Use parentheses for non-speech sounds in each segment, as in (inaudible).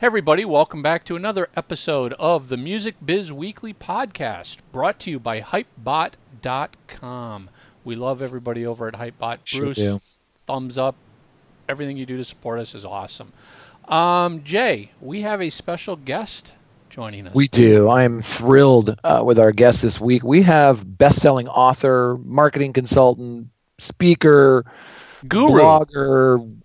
Hey everybody, welcome back to another episode of the Music Biz Weekly podcast brought to you by hypebot.com. We love everybody over at Hypebot. Sure Bruce, do. thumbs up. Everything you do to support us is awesome. Um, Jay, we have a special guest joining us. We do. I am thrilled uh, with our guest this week. We have best-selling author, marketing consultant, speaker, Guru. blogger,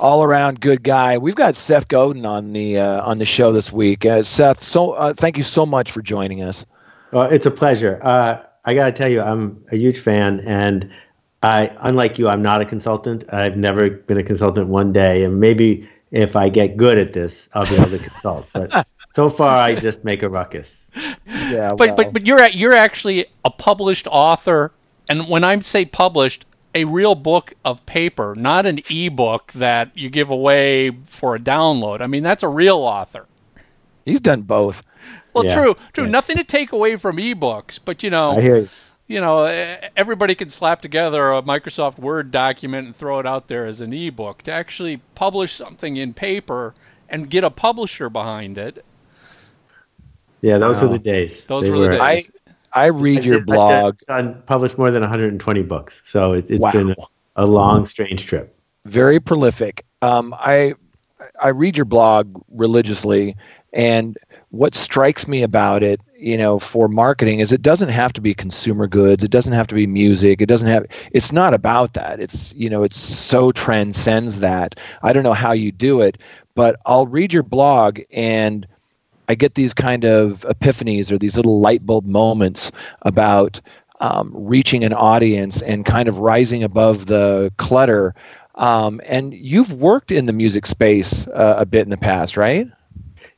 all-around good guy. We've got Seth Godin on the uh, on the show this week. Uh, Seth, so uh, thank you so much for joining us. Well, it's a pleasure. Uh, I got to tell you, I'm a huge fan, and I, unlike you, I'm not a consultant. I've never been a consultant one day, and maybe if I get good at this, I'll be able to consult. But (laughs) so far, I just make a ruckus. Yeah, but but but you're you're actually a published author, and when I say published, a real book of paper, not an ebook that you give away for a download. I mean, that's a real author. he's done both. Well, Yeah, true, true. yeah. Nothing to take away from ebooks, but you know, I hear you. you know, everybody can slap together a Microsoft Word document and throw it out there as an ebook. To actually publish something in paper and get a publisher behind it, Yeah, those Wow. were the days. Those They were the days. I I read your I've blog. done, published more than 120 books, so it, it's Wow. been a, a long, strange trip. very prolific. Um, I I read your blog religiously, and what strikes me about it, you know, for marketing is it doesn't have to be consumer goods. It doesn't have to be music. It doesn't have. It's not about that. It's you know, it's so transcends that. I don't know how you do it, but I'll read your blog and. I get these kind of epiphanies or these little light bulb moments about um, reaching an audience and kind of rising above the clutter. Um, and you've worked in the music space uh, a bit in the past, right?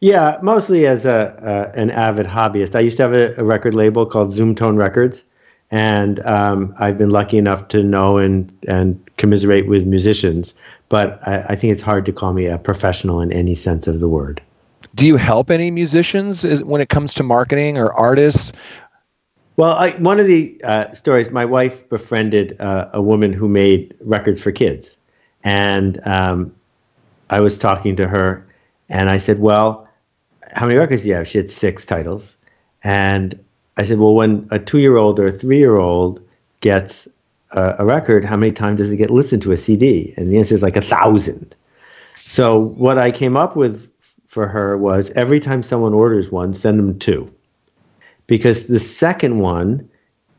Yeah, mostly as a uh, an avid hobbyist. I used to have a, a record label called Zoom Tone Records, and um, I've been lucky enough to know and and commiserate with musicians. But I, I think it's hard to call me a professional in any sense of the word. Do you help any musicians when it comes to marketing or artists? Well, I, one of the uh, stories, my wife befriended uh, a woman who made records for kids. And um, I was talking to her, and I said, Well, how many records do you have? She had six titles. And I said, Well, when a two year old or a three year old gets a, a record, how many times does it get listened to a CD? And the answer is like a thousand. So, what I came up with for her was every time someone orders one, send them two because the second one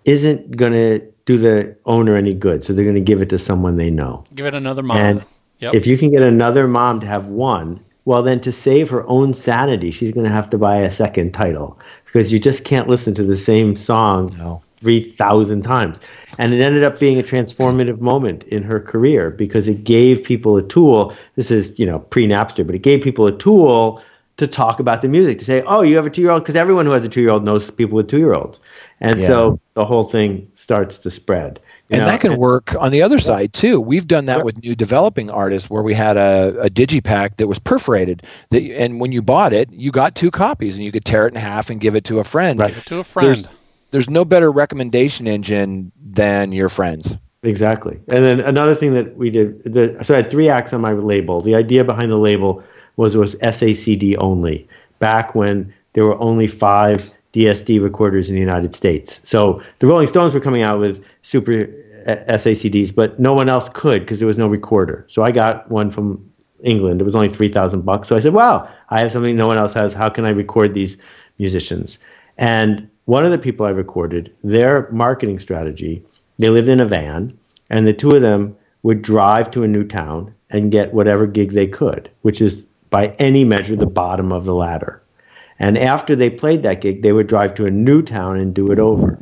isn't going to do the owner any good. So they're going to give it to someone they know. give it another mom. And Yep. if you can get another mom to have one, well, then to save her own sanity, she's going to have to buy a second title because you just can't listen to the same song No. 3,000 times. And it ended up being a transformative moment in her career because it gave people a tool. This is, you know, pre Napster, but it gave people a tool to talk about the music, to say, oh, you have a two year old, because everyone who has a two year old knows people with two year olds. And Yeah. so the whole thing starts to spread. you And know? that can work on the other side too. We've done that with new developing artists where we had a, a digipack that was perforated. That, and when you bought it, you got two copies and you could tear it in half and give it to a friend. Right. Give it to a friend. There's, there's no better recommendation engine than your friends. Exactly. And then another thing that we did, the, so I had three acts on my label. The idea behind the label was it was SACD only, back when there were only five DSD recorders in the United States. So the Rolling Stones were coming out with super uh, SACDs, but no one else could because there was no recorder. So I got one from England. It was only 3000 bucks. So I said, wow, I have something no one else has. How can I record these musicians? And one of the people I recorded, their marketing strategy, they lived in a van, and the two of them would drive to a new town and get whatever gig they could, which is by any measure the bottom of the ladder. And after they played that gig, they would drive to a new town and do it over.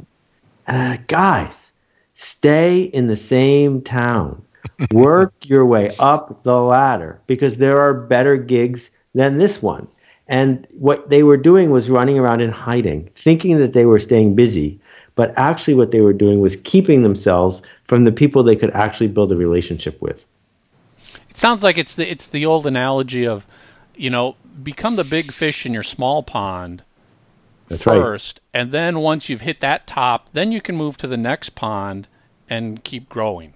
Uh, guys, stay in the same town. (laughs) Work your way up the ladder because there are better gigs than this one. And what they were doing was running around and hiding, thinking that they were staying busy. But actually, what they were doing was keeping themselves from the people they could actually build a relationship with. It sounds like it's the it's the old analogy of, you know, become the big fish in your small pond That's right. first, and then once you've hit that top, then you can move to the next pond and keep growing.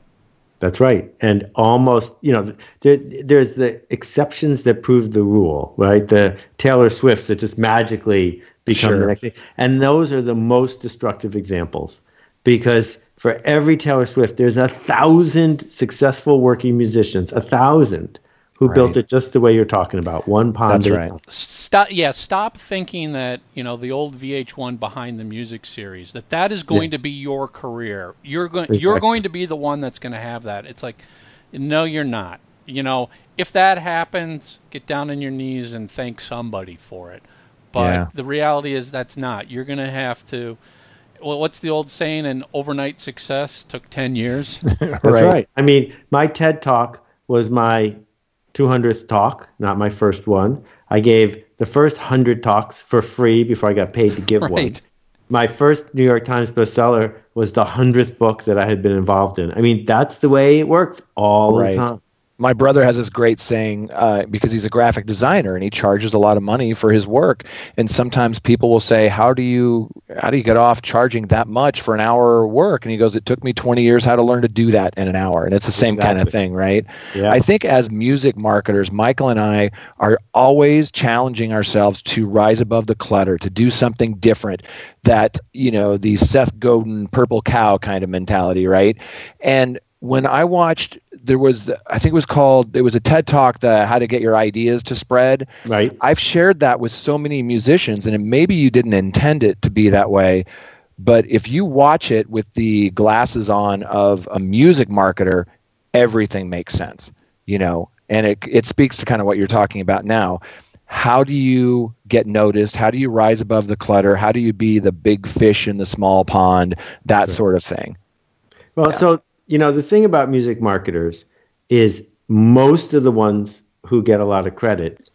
That's right. And almost, you know, there, there's the exceptions that prove the rule, right? The Taylor Swifts that just magically become Sure. the next thing. And those are the most destructive examples because for every Taylor Swift, there's a thousand successful working musicians, a thousand who built it just the way you're talking about. One pond. That's right. Stop. Yeah, stop thinking that you know the old VH1 Behind the Music series that that is going to be your career. You're going. You're going to be the one that's going to have that. It's like, no, you're not. You know, if that happens, get down on your knees and thank somebody for it. But Yeah. the reality is that's not. You're going to have to. Well, what's the old saying? An overnight success took ten years. (laughs) That's right. I mean, my TED talk was my 200th talk, not my first one. I gave the first 100 talks for free before I got paid to give (laughs) one. My first New York Times bestseller was the 100th book that I had been involved in. I mean, that's the way it works all Right. the time. My brother has this great saying uh, because he's a graphic designer and he charges a lot of money for his work. And sometimes people will say how do you how do you get off charging that much for an hour of work? And he goes it took me 20 years how to learn to do that in an hour. And it's the same kind of thing right? Yeah. i think as music marketers michael and i are always challenging ourselves to rise above the clutter to do something different that you know the seth godin purple cow kind of mentality right? And when I watched, there was, I think it was called, there was a TED talk, the How to Get Your Ideas to Spread. Right. I've shared that with so many musicians, and maybe you didn't intend it to be that way, but if you watch it with the glasses on of a music marketer, everything makes sense, you know, and it, it speaks to kind of what you're talking about now. How do you get noticed? How do you rise above the clutter? How do you be the big fish in the small pond? That sort of thing. Well, so you know the thing about music marketers is most of the ones who get a lot of credit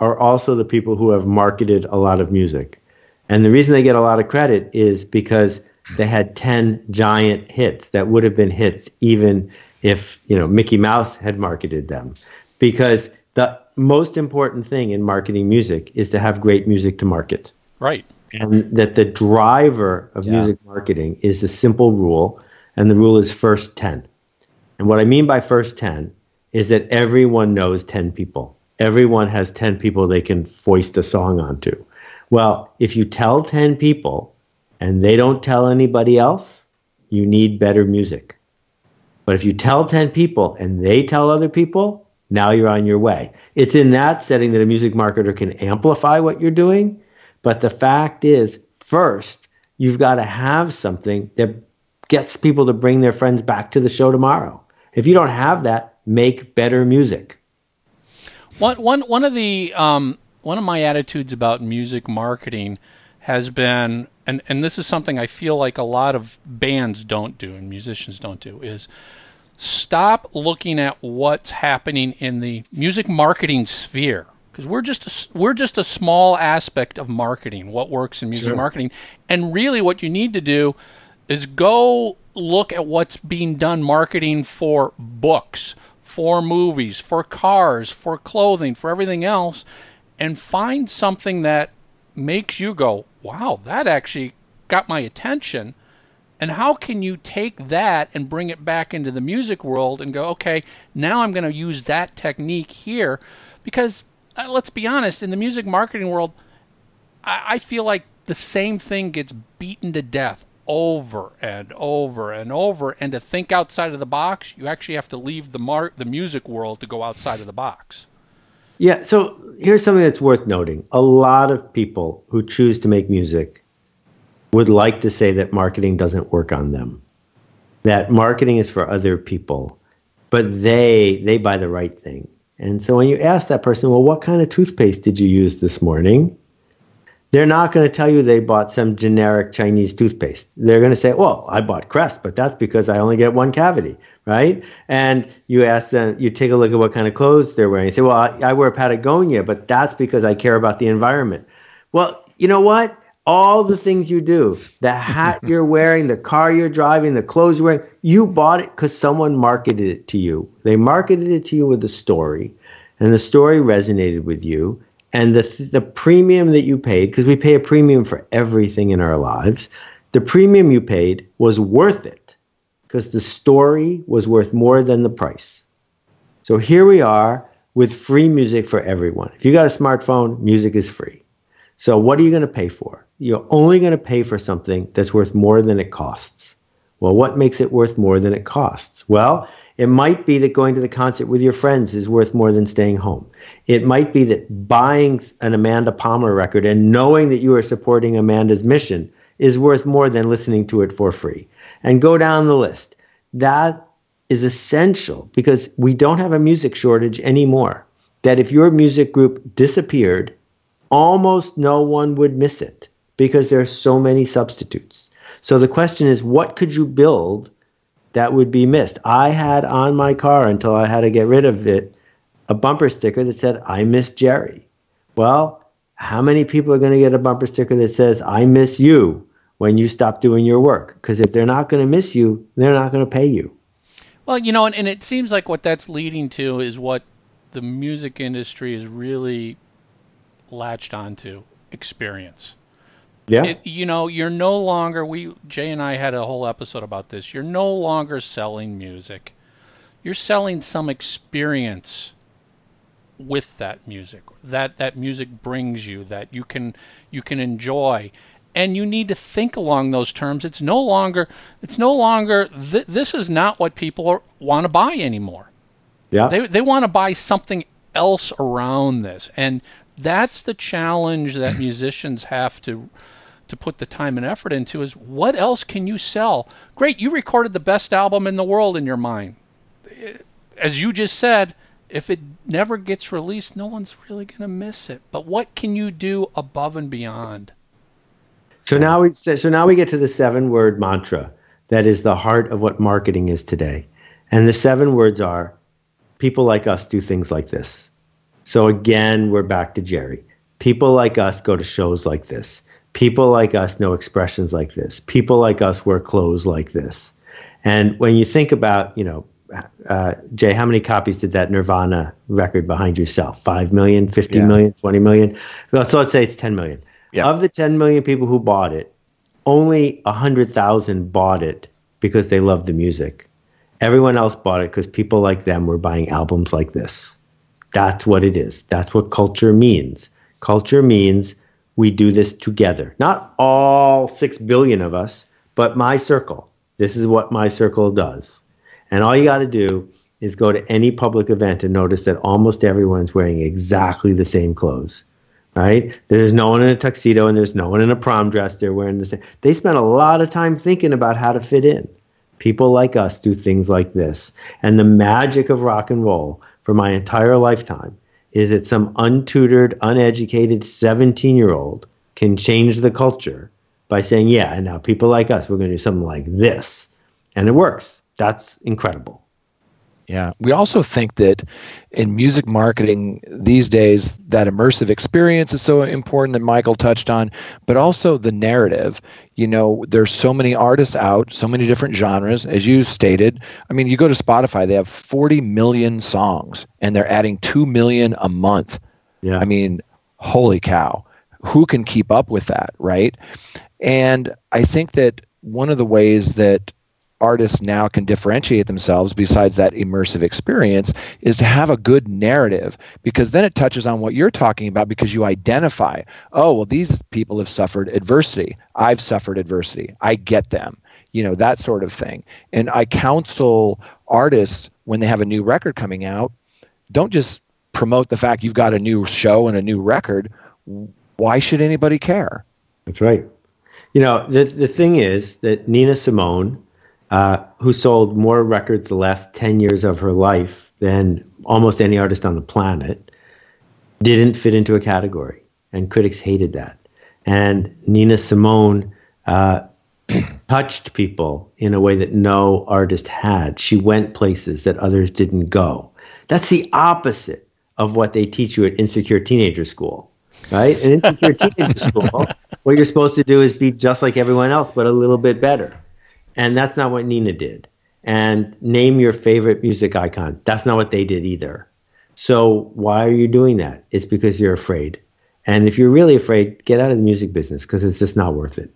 are also the people who have marketed a lot of music. And the reason they get a lot of credit is because they had 10 giant hits that would have been hits even if, you know, Mickey Mouse had marketed them. Because the most important thing in marketing music is to have great music to market right. and that the driver of Yeah. music marketing is a simple rule, and the rule is first 10. And what I mean by first 10 is that everyone knows 10 people. Everyone has 10 people they can foist a song onto. Well, if you tell 10 people and they don't tell anybody else, you need better music. But if you tell 10 people and they tell other people, now you're on your way. It's in that setting that a music marketer can amplify what you're doing. But the fact is, first, you've got to have something that gets people to bring their friends back to the show tomorrow. If you don't have that, make better music. One, one, one of the um, one of my attitudes about music marketing has been, and, and this is something I feel like a lot of bands don't do and musicians don't do, is stop looking at what's happening in the music marketing sphere because we're just a, s- we're just a small aspect of marketing, what works in music marketing, and really what you need to do is go look at what's being done marketing for books, for movies, for cars, for clothing, for everything else, and find something that makes you go, wow, that actually got my attention. And how can you take that and bring it back into the music world and go, okay, now I'm going to use that technique here? Because uh, let's be honest, in the music marketing world, I, I feel like the same thing gets beaten to death over and over and over. And to think outside of the box, you actually have to leave the mar- the music world to go outside of the box. Yeah, so here's something that's worth noting. A lot of people who choose to make music would like to say that marketing doesn't work on them. That marketing is for other people, but they they buy the right thing. And so when you ask that person, well, what kind of toothpaste did you use this morning? They're not going to tell you they bought some generic Chinese toothpaste. They're going to say, well, I bought Crest, but that's because I only get one cavity, right? And you ask them, you take a look at what kind of clothes they're wearing. You say, well, I, I wear Patagonia, but that's because I care about the environment. Well, you know what? All the things you do, the hat (laughs) you're wearing, the car you're driving, the clothes you're wearing, you bought it because someone marketed it to you. They marketed it to you with a story, and the story resonated with you. And the, the premium that you paid, because we pay a premium for everything in our lives, the premium you paid was worth it because the story was worth more than the price. So here we are with free music for everyone. If you got a smartphone, music is free. So what are you going to pay for? You're only going to pay for something that's worth more than it costs. Well, what makes it worth more than it costs? Well, it might be that going to the concert with your friends is worth more than staying home. It might be that buying an Amanda Palmer record and knowing that you are supporting Amanda's mission is worth more than listening to it for free. And go down the list. That is essential because we don't have a music shortage anymore. That if your music group disappeared, almost no one would miss it because there are so many substitutes. So the question is, what could you build that would be missed? I had on my car until I had to get rid of it a bumper sticker that said, I miss Jerry. Well, how many people are going to get a bumper sticker that says, I miss you when you stop doing your work? Because if they're not going to miss you, they're not going to pay you. Well, you know, and, and it seems like what that's leading to is what the music industry is really latched onto experience. Yeah. It, you know, you're no longer we Jay and I had a whole episode about this. You're no longer selling music. You're selling some experience with that music. That that music brings you that you can you can enjoy. And you need to think along those terms. It's no longer it's no longer th- this is not what people want to buy anymore. Yeah. They they want to buy something else around this. And that's the challenge that (clears throat) musicians have to to put the time and effort into is what else can you sell? Great, you recorded the best album in the world in your mind. As you just said, if it never gets released, no one's really going to miss it. But what can you do above and beyond? So now we so now we get to the seven word mantra that is the heart of what marketing is today. And the seven words are people like us do things like this. So again, we're back to Jerry. People like us go to shows like this. People like us know expressions like this. People like us wear clothes like this. And when you think about, you know, uh, Jay, how many copies did that Nirvana record behind you sell? 5 million, 50 yeah. million, 20 million? Well, so let's say it's 10 million. Yeah. Of the 10 million people who bought it, only 100,000 bought it because they loved the music. Everyone else bought it because people like them were buying albums like this. That's what it is. That's what culture means. Culture means we do this together. Not all 6 billion of us, but my circle. This is what my circle does. And all you got to do is go to any public event and notice that almost everyone's wearing exactly the same clothes. Right? There's no one in a tuxedo and there's no one in a prom dress. They're wearing the same. They spend a lot of time thinking about how to fit in. People like us do things like this. And the magic of rock and roll for my entire lifetime is that some untutored, uneducated 17 year old can change the culture by saying, yeah, now people like us, we're going to do something like this. And it works. That's incredible. Yeah. We also think that in music marketing these days, that immersive experience is so important that Michael touched on, but also the narrative. You know, there's so many artists out, so many different genres, as you stated. I mean, you go to Spotify, they have 40 million songs and they're adding 2 million a month. Yeah. I mean, holy cow. Who can keep up with that, right? And I think that one of the ways that artists now can differentiate themselves besides that immersive experience is to have a good narrative because then it touches on what you're talking about because you identify oh well these people have suffered adversity. I've suffered adversity. I get them. You know that sort of thing. And i counsel artists when they have a new record coming out don't just promote the fact you've got a new show and a new record. Why should anybody care? That's right. You know the, the thing is that nina simone uh, who sold more records the last 10 years of her life than almost any artist on the planet, didn't fit into a category. And critics hated that. And Nina Simone uh, (clears throat) touched people in a way that no artist had. She went places that others didn't go. That's the opposite of what they teach you at Insecure Teenager School, right? In Insecure Teenager (laughs) School, what you're supposed to do is be just like everyone else, but a little bit better. And that's not what Nina did. And name your favorite music icon. That's not what they did either. So why are you doing that? It's because you're afraid. And if you're really afraid, get out of the music business because it's just not worth it.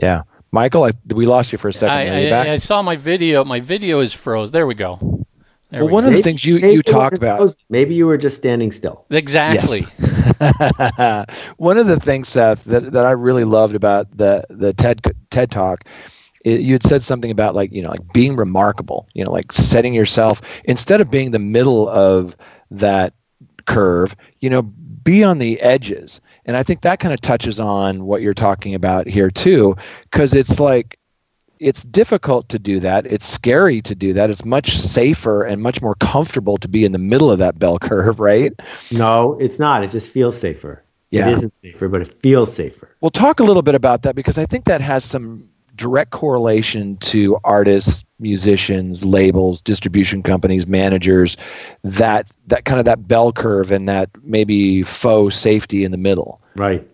Yeah. Michael, I, we lost you for a second. I, I, I, saw my video. My video is froze. There we go. There well, we one go. of the things you, you talked about. Maybe you were just standing still. Exactly. Yes. (laughs) one of the things, Seth, that, that I really loved about the the TED TED talk you had said something about like you know like being remarkable you know like setting yourself instead of being the middle of that curve you know be on the edges. And i think that kind of touches on what you're talking about here too because it's like it's difficult to do that. It's scary to do that. It's much safer and much more comfortable to be in the middle of that bell curve right? No it's not. It just feels safer. Yeah. it isn't safer but it feels safer. Well talk a little bit about that because i think that has some direct correlation to artists, musicians, labels, distribution companies, managers, that that kind of that bell curve and that maybe faux safety in the middle. Right.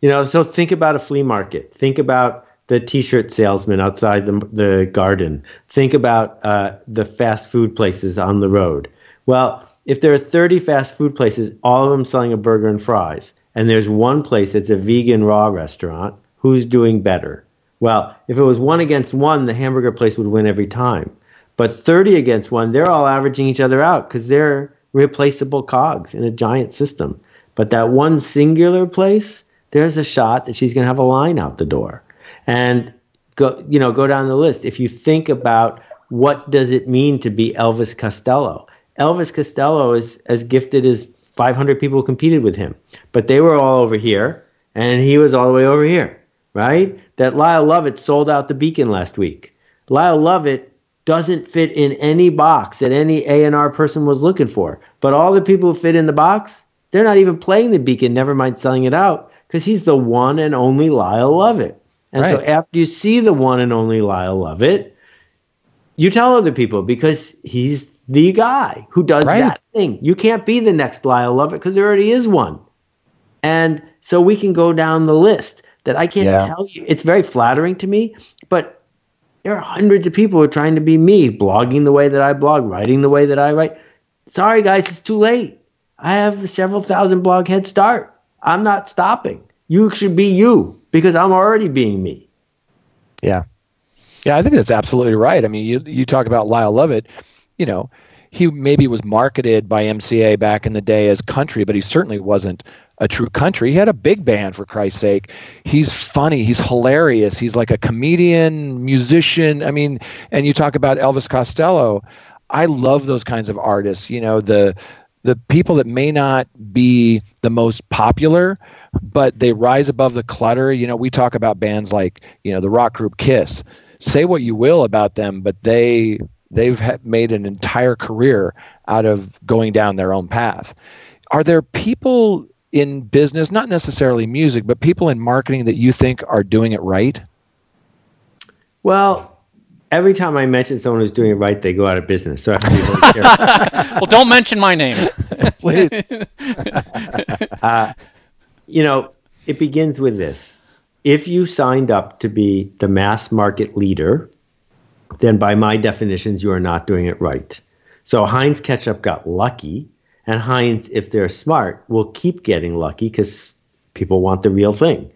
You know, so think about a flea market. Think about the t-shirt salesman outside the, the garden. Think about uh, the fast food places on the road. Well, if there are 30 fast food places, all of them selling a burger and fries, and there's one place that's a vegan raw restaurant, who's doing better? Well, if it was one against one, the hamburger place would win every time. But 30 against one, they're all averaging each other out because they're replaceable cogs in a giant system. But that one singular place, there's a shot that she's going to have a line out the door. And go, you know, go down the list. If you think about what does it mean to be Elvis Costello? Elvis Costello is as gifted as 500 people competed with him, but they were all over here, and he was all the way over here, right? That Lyle Lovett sold out the Beacon last week. Lyle Lovett doesn't fit in any box that any A&R person was looking for. But all the people who fit in the box, they're not even playing the Beacon, never mind selling it out, because he's the one and only Lyle Lovett. And right. so after you see the one and only Lyle Lovett, you tell other people because he's the guy who does right. that thing. You can't be the next Lyle Lovett because there already is one. And so we can go down the list that I can't yeah. tell you. It's very flattering to me, but there are hundreds of people who are trying to be me, blogging the way that I blog, writing the way that I write. Sorry, guys, it's too late. I have several thousand blog head start. I'm not stopping. You should be you because I'm already being me. Yeah. Yeah, I think that's absolutely right. I mean, you you talk about Lyle Lovett, you know, he maybe was marketed by MCA back in the day as country, but he certainly wasn't a true country. He had a big band for Christ's sake. He's funny. He's hilarious. He's like a comedian, musician. I mean, and you talk about Elvis Costello. I love those kinds of artists. You know, the the people that may not be the most popular, but they rise above the clutter. You know, we talk about bands like you know the rock group Kiss. Say what you will about them, but they they've made an entire career out of going down their own path. Are there people in business, not necessarily music, but people in marketing that you think are doing it right? Well, every time I mention someone who's doing it right, they go out of business. So I have to be very careful. (laughs) well, don't mention my name, (laughs) please. (laughs) uh, you know, it begins with this: if you signed up to be the mass market leader, then by my definitions, you are not doing it right. So Heinz Ketchup got lucky and Heinz, if they're smart, will keep getting lucky because people want the real thing.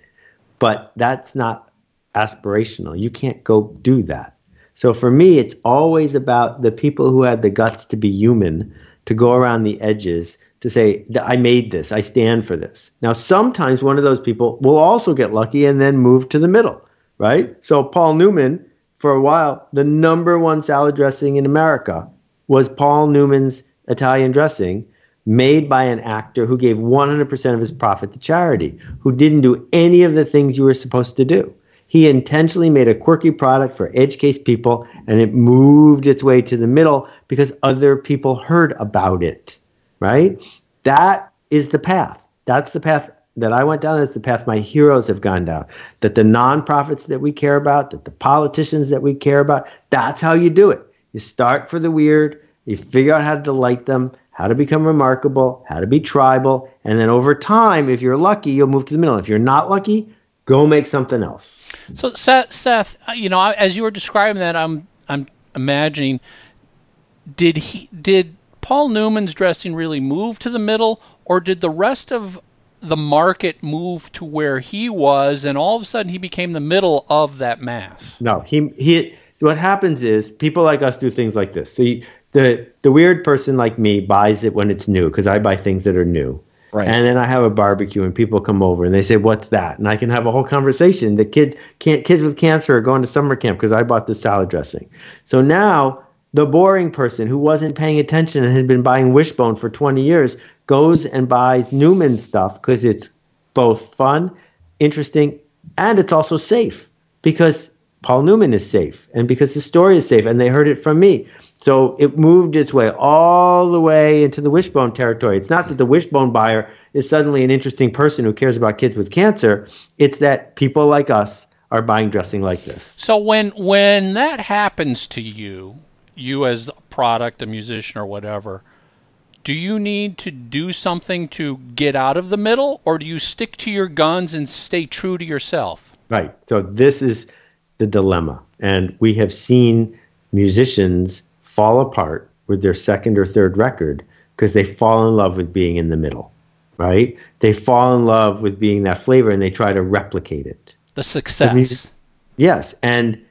But that's not aspirational. You can't go do that. So for me, it's always about the people who had the guts to be human, to go around the edges, to say, I made this, I stand for this. Now, sometimes one of those people will also get lucky and then move to the middle, right? So Paul Newman, for a while, the number one salad dressing in America was Paul Newman's Italian dressing made by an actor who gave 100% of his profit to charity, who didn't do any of the things you were supposed to do. He intentionally made a quirky product for edge case people and it moved its way to the middle because other people heard about it, right? That is the path. That's the path that I went down. That's the path my heroes have gone down. That the nonprofits that we care about, that the politicians that we care about, that's how you do it. You start for the weird, you figure out how to delight them, how to become remarkable, how to be tribal, and then over time, if you're lucky, you'll move to the middle. If you're not lucky, go make something else. So Seth, Seth, uh, you know, as you were describing that, I'm I'm imagining did he did Paul Newman's dressing really move to the middle, or did the rest of the market move to where he was, and all of a sudden he became the middle of that mass. No, he he. What happens is people like us do things like this. See, the the weird person like me buys it when it's new because I buy things that are new. Right. And then I have a barbecue and people come over and they say, "What's that?" And I can have a whole conversation. The kids can't kids with cancer are going to summer camp because I bought the salad dressing. So now the boring person who wasn't paying attention and had been buying Wishbone for 20 years goes and buys Newman stuff because it's both fun, interesting, and it's also safe because Paul Newman is safe and because the story is safe and they heard it from me. So it moved its way all the way into the wishbone territory. It's not that the wishbone buyer is suddenly an interesting person who cares about kids with cancer. It's that people like us are buying dressing like this. So when when that happens to you, you as a product, a musician or whatever, do you need to do something to get out of the middle or do you stick to your guns and stay true to yourself? Right. So this is the dilemma. And we have seen musicians fall apart with their second or third record because they fall in love with being in the middle, right? They fall in love with being that flavor and they try to replicate it. The success. The yes. And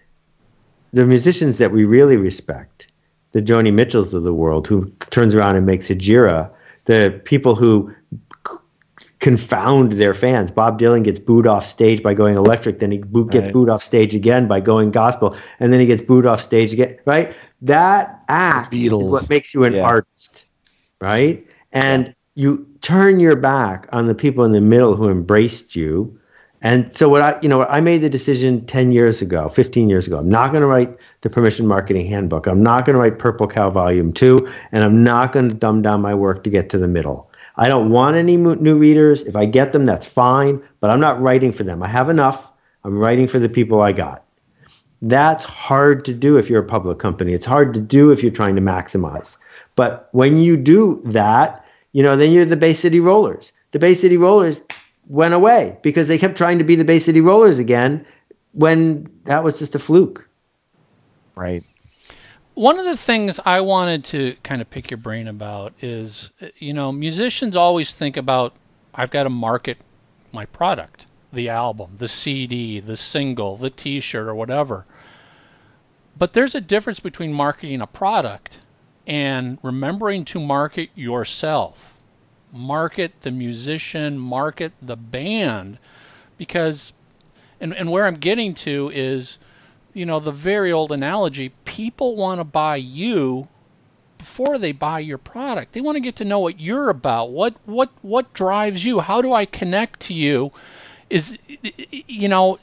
the musicians that we really respect, the Joni Mitchells of the world, who turns around and makes Hejira, the people who confound their fans. Bob Dylan gets booed off stage by going electric, then he gets right. booed off stage again by going gospel, and then he gets booed off stage again. Right? That act is what makes you an yeah. artist, right? And you turn your back on the people in the middle who embraced you. And so what I, you know, I made the decision 10 years ago, 15 years ago. I'm not going to write the permission marketing handbook. I'm not going to write Purple Cow Volume 2, and I'm not going to dumb down my work to get to the middle. I don't want any new readers. If I get them, that's fine, but I'm not writing for them. I have enough. I'm writing for the people I got. That's hard to do if you're a public company. It's hard to do if you're trying to maximize. But when you do that, you know, then you're the Bay City Rollers. The Bay City Rollers went away because they kept trying to be the Bay City Rollers again when that was just a fluke. Right. One of the things I wanted to kind of pick your brain about is, you know, musicians always think about, I've got to market my product, the album, the CD, the single, the t shirt, or whatever. But there's a difference between marketing a product and remembering to market yourself. Market the musician, market the band. Because, and, and where I'm getting to is, you know, the very old analogy people want to buy you before they buy your product. They want to get to know what you're about. What what what drives you? How do I connect to you? Is you know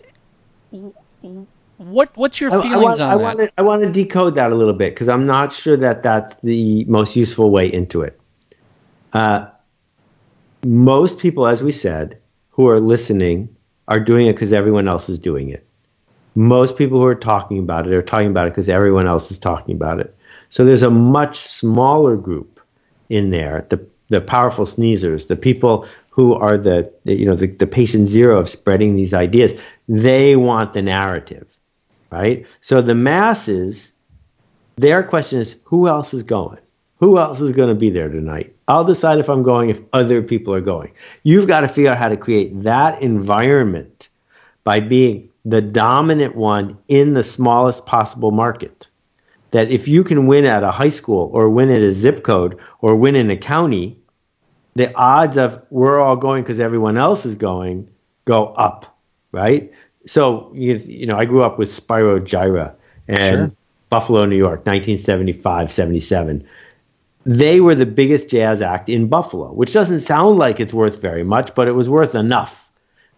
what what's your feelings I, I want, on I that? Want to, I want to decode that a little bit because I'm not sure that that's the most useful way into it. Uh, most people, as we said, who are listening, are doing it because everyone else is doing it most people who are talking about it are talking about it because everyone else is talking about it. So there's a much smaller group in there, the the powerful sneezers, the people who are the, you know the, the patient zero of spreading these ideas. They want the narrative, right? So the masses, their question is, who else is going? Who else is going to be there tonight? I'll decide if I'm going if other people are going. You've got to figure out how to create that environment by being the dominant one in the smallest possible market. That if you can win at a high school or win at a zip code or win in a county, the odds of we're all going because everyone else is going go up, right? So you, you know, I grew up with Spyro Gyra and sure. Buffalo, New York, 1975, 77. They were the biggest jazz act in Buffalo, which doesn't sound like it's worth very much, but it was worth enough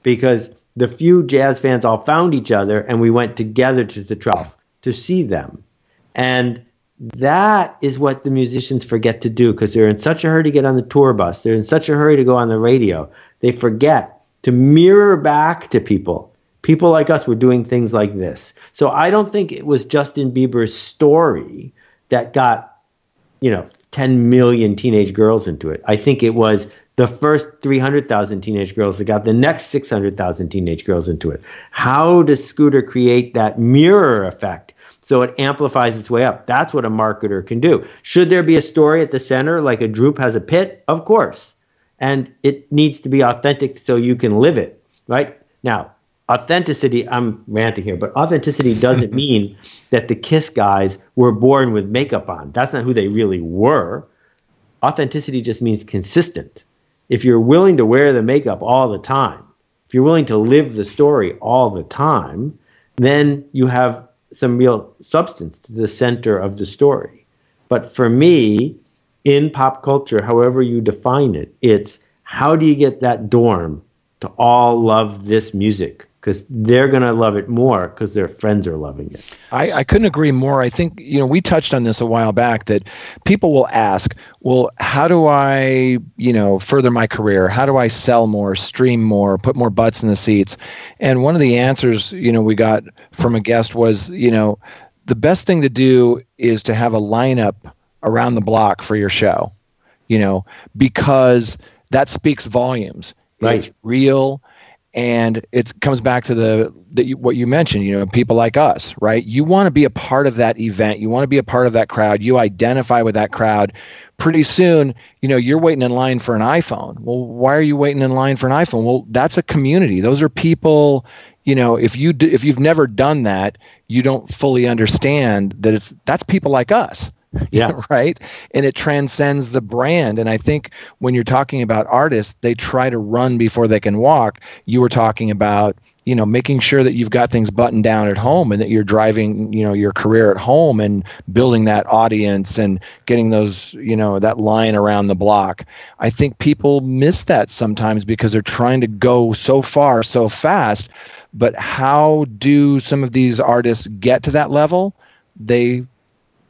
because the few jazz fans all found each other and we went together to the trough to see them. And that is what the musicians forget to do because they're in such a hurry to get on the tour bus. They're in such a hurry to go on the radio. They forget to mirror back to people. People like us were doing things like this. So I don't think it was Justin Bieber's story that got, you know, 10 million teenage girls into it. I think it was the first 300,000 teenage girls that got the next 600,000 teenage girls into it. How does Scooter create that mirror effect so it amplifies its way up? That's what a marketer can do. Should there be a story at the center like a drupe has a pit? Of course. and it needs to be authentic so you can live it, right? Now, authenticity, I'm ranting here, but authenticity doesn't (laughs) mean that the Kiss guys were born with makeup on. That's not who they really were. Authenticity just means consistent. If you're willing to wear the makeup all the time, if you're willing to live the story all the time, then you have some real substance to the center of the story. But for me, in pop culture, however you define it, it's how do you get that dorm to all love this music? Because they're going to love it more because their friends are loving it. I, I, couldn't agree more. I think, you know, we touched on this a while back that people will ask, well, how do I, you know, further my career? How do I sell more, stream more, put more butts in the seats? And one of the answers, you know, we got from a guest was, you know, the best thing to do is to have a lineup around the block for your show, you know, because that speaks volumes. Right. It's real and it comes back to the, the, what you mentioned you know people like us right? You want to be a part of that event. You want to be a part of that crowd. You identify with that crowd. Pretty soon you know you're waiting in line for an iphone. Well why are you waiting in line for an iphone? Well that's a community. Those are people you know if you do, if you've never done that you don't fully understand that it's that's people like us (laughs) Yeah. right. And it transcends the brand. And I think when you're talking about artists, they try to run before they can walk. You were talking about, you know, making sure that you've got things buttoned down at home and that you're driving, you know, your career at home and building that audience and getting those, you know, that line around the block. I think people miss that sometimes because they're trying to go so far so fast. But how do some of these artists get to that level? They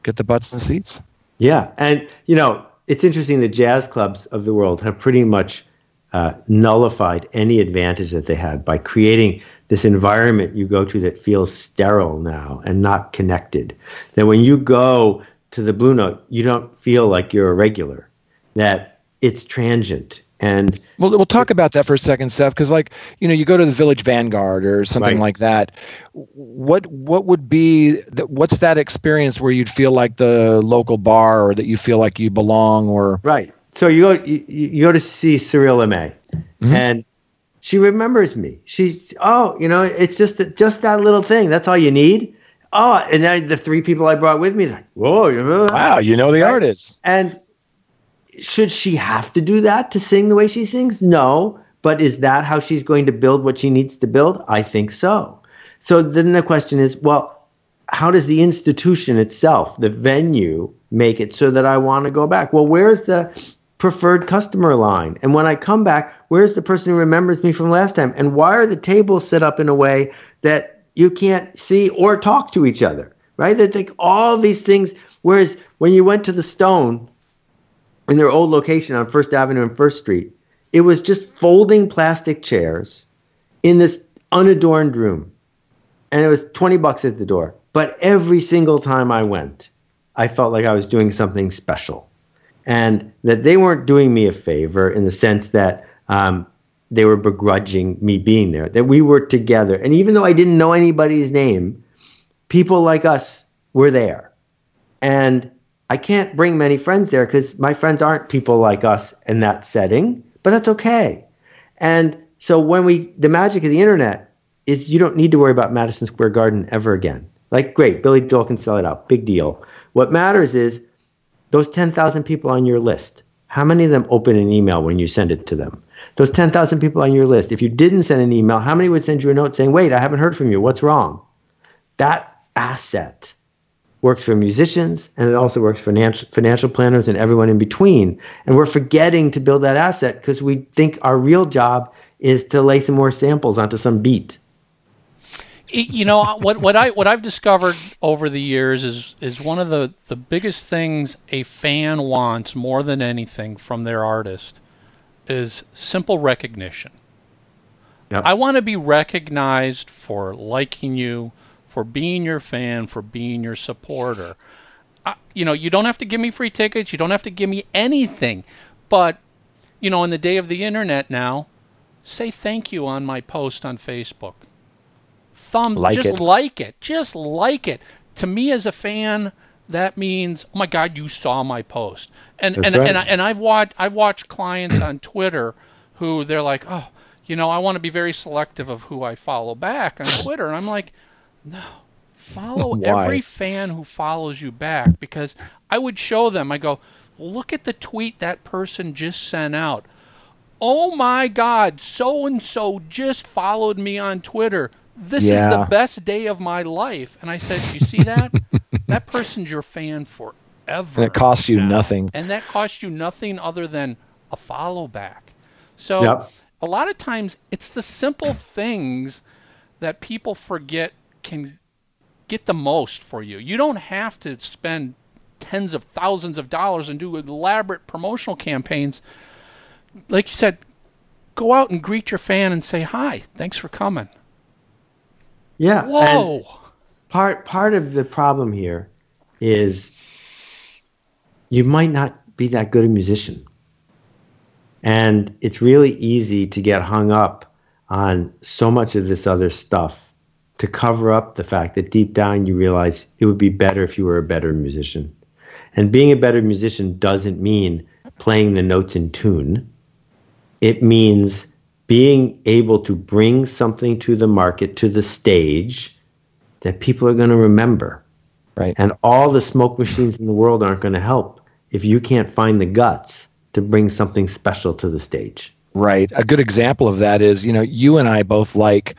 get the butts in the seats. Yeah, and you know it's interesting. The jazz clubs of the world have pretty much uh, nullified any advantage that they had by creating this environment you go to that feels sterile now and not connected. That when you go to the Blue Note, you don't feel like you're a regular. That it's transient and well, we'll talk about that for a second, Seth, because like you know, you go to the Village Vanguard or something right. like that. What what would be the, what's that experience where you'd feel like the local bar, or that you feel like you belong, or right? So you go you, you go to see Cyrille Aimée, mm-hmm. and she remembers me. She's oh, you know, it's just just that little thing. That's all you need. Oh, and then the three people I brought with me, like, whoa, you know, wow, you know the right? artist, and should she have to do that to sing the way she sings? No. But is that how she's going to build what she needs to build? I think so. So then the question is well, how does the institution itself, the venue, make it so that I want to go back? Well, where's the preferred customer line? And when I come back, where's the person who remembers me from last time? And why are the tables set up in a way that you can't see or talk to each other? Right? They like all these things. Whereas when you went to the Stone, in their old location on First Avenue and First Street. It was just folding plastic chairs in this unadorned room. And it was 20 bucks at the door. But every single time I went, I felt like I was doing something special. And that they weren't doing me a favor in the sense that um, they were begrudging me being there, that we were together. And even though I didn't know anybody's name, people like us were there. And I can't bring many friends there because my friends aren't people like us in that setting, but that's okay. And so when we, the magic of the internet is you don't need to worry about Madison Square Garden ever again. Like, great, Billy Joel can sell it out, big deal. What matters is those 10,000 people on your list, how many of them open an email when you send it to them? Those 10,000 people on your list, if you didn't send an email, how many would send you a note saying, wait, I haven't heard from you, what's wrong? That asset works for musicians and it also works for financial, financial planners and everyone in between. And we're forgetting to build that asset because we think our real job is to lay some more samples onto some beat. You know what what I what I've discovered over the years is is one of the, the biggest things a fan wants more than anything from their artist is simple recognition. Yep. I want to be recognized for liking you, for being your fan, for being your supporter. Uh, you know, you don't have to give me free tickets. You don't have to give me anything. But, you know, in the day of the internet now, say thank you on my post on Facebook. Thumb, like just it. like it. Just like it. To me as a fan, that means, oh my God, you saw my post. And That's and right. and, I, and I've watched I've watched clients on Twitter who they're like, oh, you know, I want to be very selective of who I follow back on Twitter, and I'm like, no, follow (laughs) every fan who follows you back because I would show them. I go, look at the tweet that person just sent out. Oh my God, so and so just followed me on Twitter. This is the best day of my life. And I said, You see that? (laughs) that person's your fan forever. And it costs you now. nothing. And that costs you nothing other than a follow back. So Yep. a lot of times it's the simple things that people forget can get the most for you. You don't have to spend tens of thousands of dollars and do elaborate promotional campaigns. Like you said, go out and greet your fan and say hi. Thanks for coming. Yeah. Whoa. part part of the problem here is you might not be that good a musician and it's really easy to get hung up on so much of this other stuff to cover up the fact that deep down you realize it would be better if you were a better musician and being a better musician doesn't mean playing the notes in tune it means being able to bring something to the market to the stage that people are going to remember. Right. And all the smoke machines in the world aren't going to help if you can't find the guts to bring something special to the stage. Right. A good example of that is, you know, you and I both like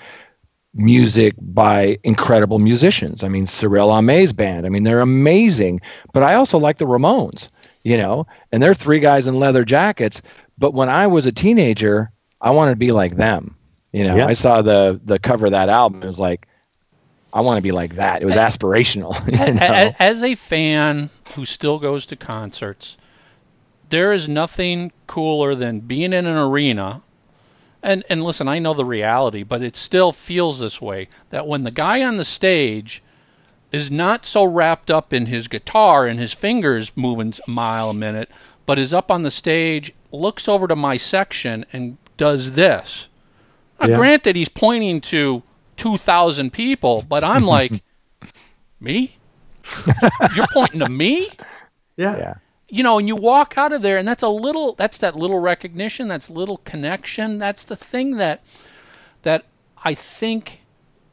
music by incredible musicians. I mean, Cyril Amé's band. I mean, they're amazing. But I also like the Ramones, you know, and they're three guys in leather jackets. But when I was a teenager, I wanted to be like them. You know, Yeah. I saw the the cover of that album. It was like, I want to be like that. It was aspirational. (laughs) You know? As a fan who still goes to concerts, there is nothing cooler than being in an arena. And and listen, I know the reality, but it still feels this way that when the guy on the stage is not so wrapped up in his guitar and his fingers moving a mile a minute, but is up on the stage, looks over to my section and does this. Now, Yeah. granted, he's pointing to 2,000 people, but I'm (laughs) like, me? You're pointing to me? Yeah. yeah. You know, and you walk out of there, and that's a little, that's that little recognition, that's little connection. That's the thing that, that I think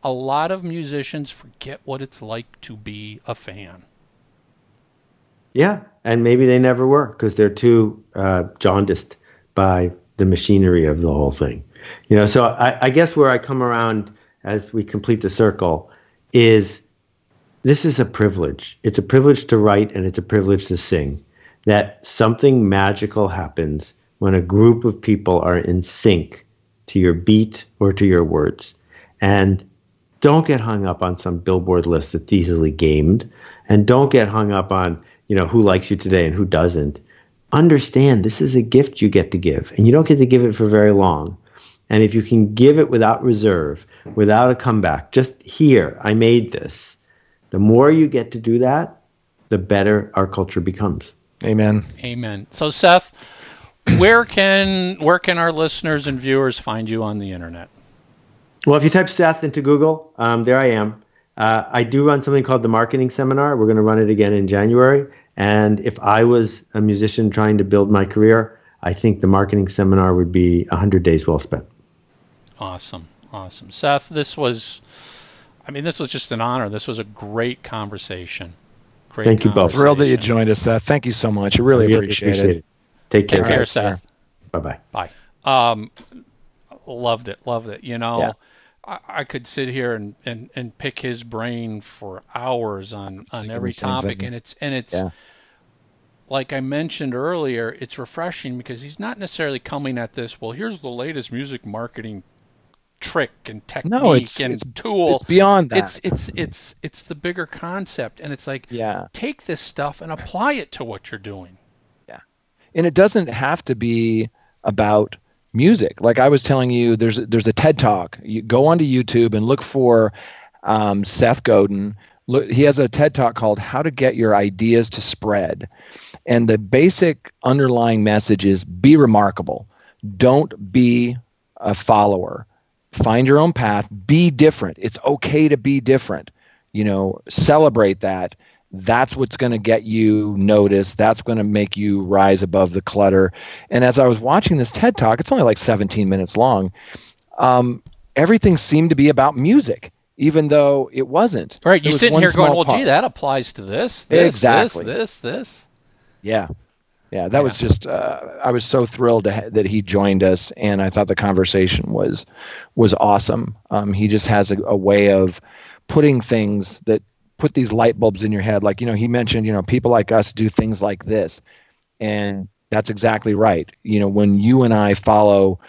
a lot of musicians forget what it's like to be a fan. Yeah. And maybe they never were because they're too uh, jaundiced by the machinery of the whole thing. You know, so I, I guess where I come around as we complete the circle is this is a privilege. It's a privilege to write and it's a privilege to sing. That something magical happens when a group of people are in sync to your beat or to your words. And don't get hung up on some billboard list that's easily gamed. And don't get hung up on, you know, who likes you today and who doesn't. Understand this is a gift you get to give, and you don't get to give it for very long. And if you can give it without reserve, without a comeback, just here, I made this, the more you get to do that, the better our culture becomes. Amen. Amen. So, Seth, where can where can our listeners and viewers find you on the internet? Well, if you type Seth into Google, um, there I am. Uh, I do run something called the Marketing Seminar. We're going to run it again in January. And if I was a musician trying to build my career, I think the Marketing Seminar would be 100 days well spent. Awesome. Awesome. Seth, this was I mean, this was just an honor. This was a great conversation. Great Thank you both. Thrilled that you joined us, Seth. Thank you so much. I really, appreciate, it. Take care. Take care, Alright, Seth. Bye bye. Bye. Um, loved it. Loved it. You know, Yeah. I, I could sit here and, and, and pick his brain for hours on, on thinking every topic, and it's and it's Yeah. like I mentioned earlier. It's refreshing because he's not necessarily coming at this. Well, here's the latest music marketing trick and technique No, it's- and it's- tool. It's beyond that. it's it's it's it's the bigger concept, and it's like yeah. take this stuff and apply it to what you're doing. Yeah, and it doesn't have to be about music. Like I was telling you, there's there's a TED Talk. You go onto YouTube and look for um, Seth Godin. Look, he has a TED Talk called "How to Get Your Ideas to Spread," and the basic underlying message is: be remarkable. Don't be a follower. Find your own path. Be different. It's okay to be different. You know, celebrate that that's what's going to get you noticed. That's going to make you rise above the clutter. And as I was watching this TED talk, it's only like 17 minutes long. Um, everything seemed to be about music, even though it wasn't. Right. You're sitting here going, well, part. gee, that applies to this, this, exactly. this, this, this. Yeah. Yeah, that yeah. was just. Uh, I was so thrilled ha- that he joined us, and I thought the conversation was was awesome. Um, he just has a, a way of putting things that put these light bulbs in your head. Like you know, he mentioned, you know, people like us do things like this, and that's exactly right. You know, when you and I follow,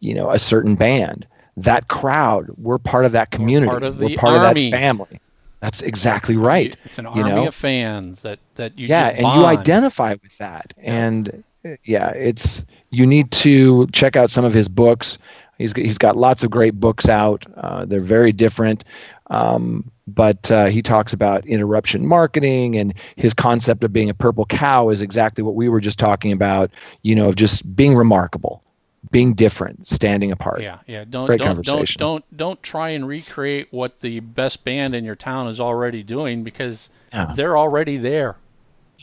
you know, a certain band, that crowd, we're part of that community. We're part of, we're part of that family. That's exactly right. It's an army you know? of fans that that you yeah, and you identify with that. Yeah. And yeah, it's you need to check out some of his books. He's he's got lots of great books out. Uh, they're very different, um, but uh, he talks about interruption marketing and his concept of being a purple cow is exactly what we were just talking about. You know, of just being remarkable being different, standing apart. Yeah, yeah. Don't Great don't don't don't don't try and recreate what the best band in your town is already doing because yeah. they're already there.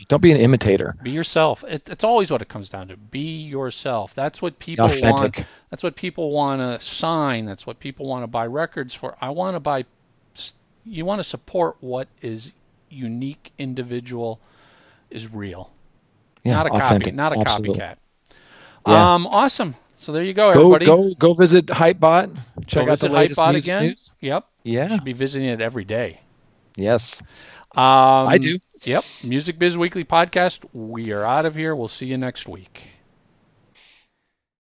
Don't be an imitator. Be yourself. It, it's always what it comes down to. Be yourself. That's what people Authentic. want. That's what people want to sign. That's what people want to buy records for. I want to buy. You want to support what is unique, individual, is real. Yeah, not a authentic. copy. Not a Absolutely. copycat. Yeah. Um, awesome. So there you go, everybody. Go go, go visit Hypebot. Check go out the latest Hypebot again. News. Yep. Yeah. should be visiting it every day. Yes. Um, I do. Yep. Music Biz Weekly podcast. We are out of here. We'll see you next week.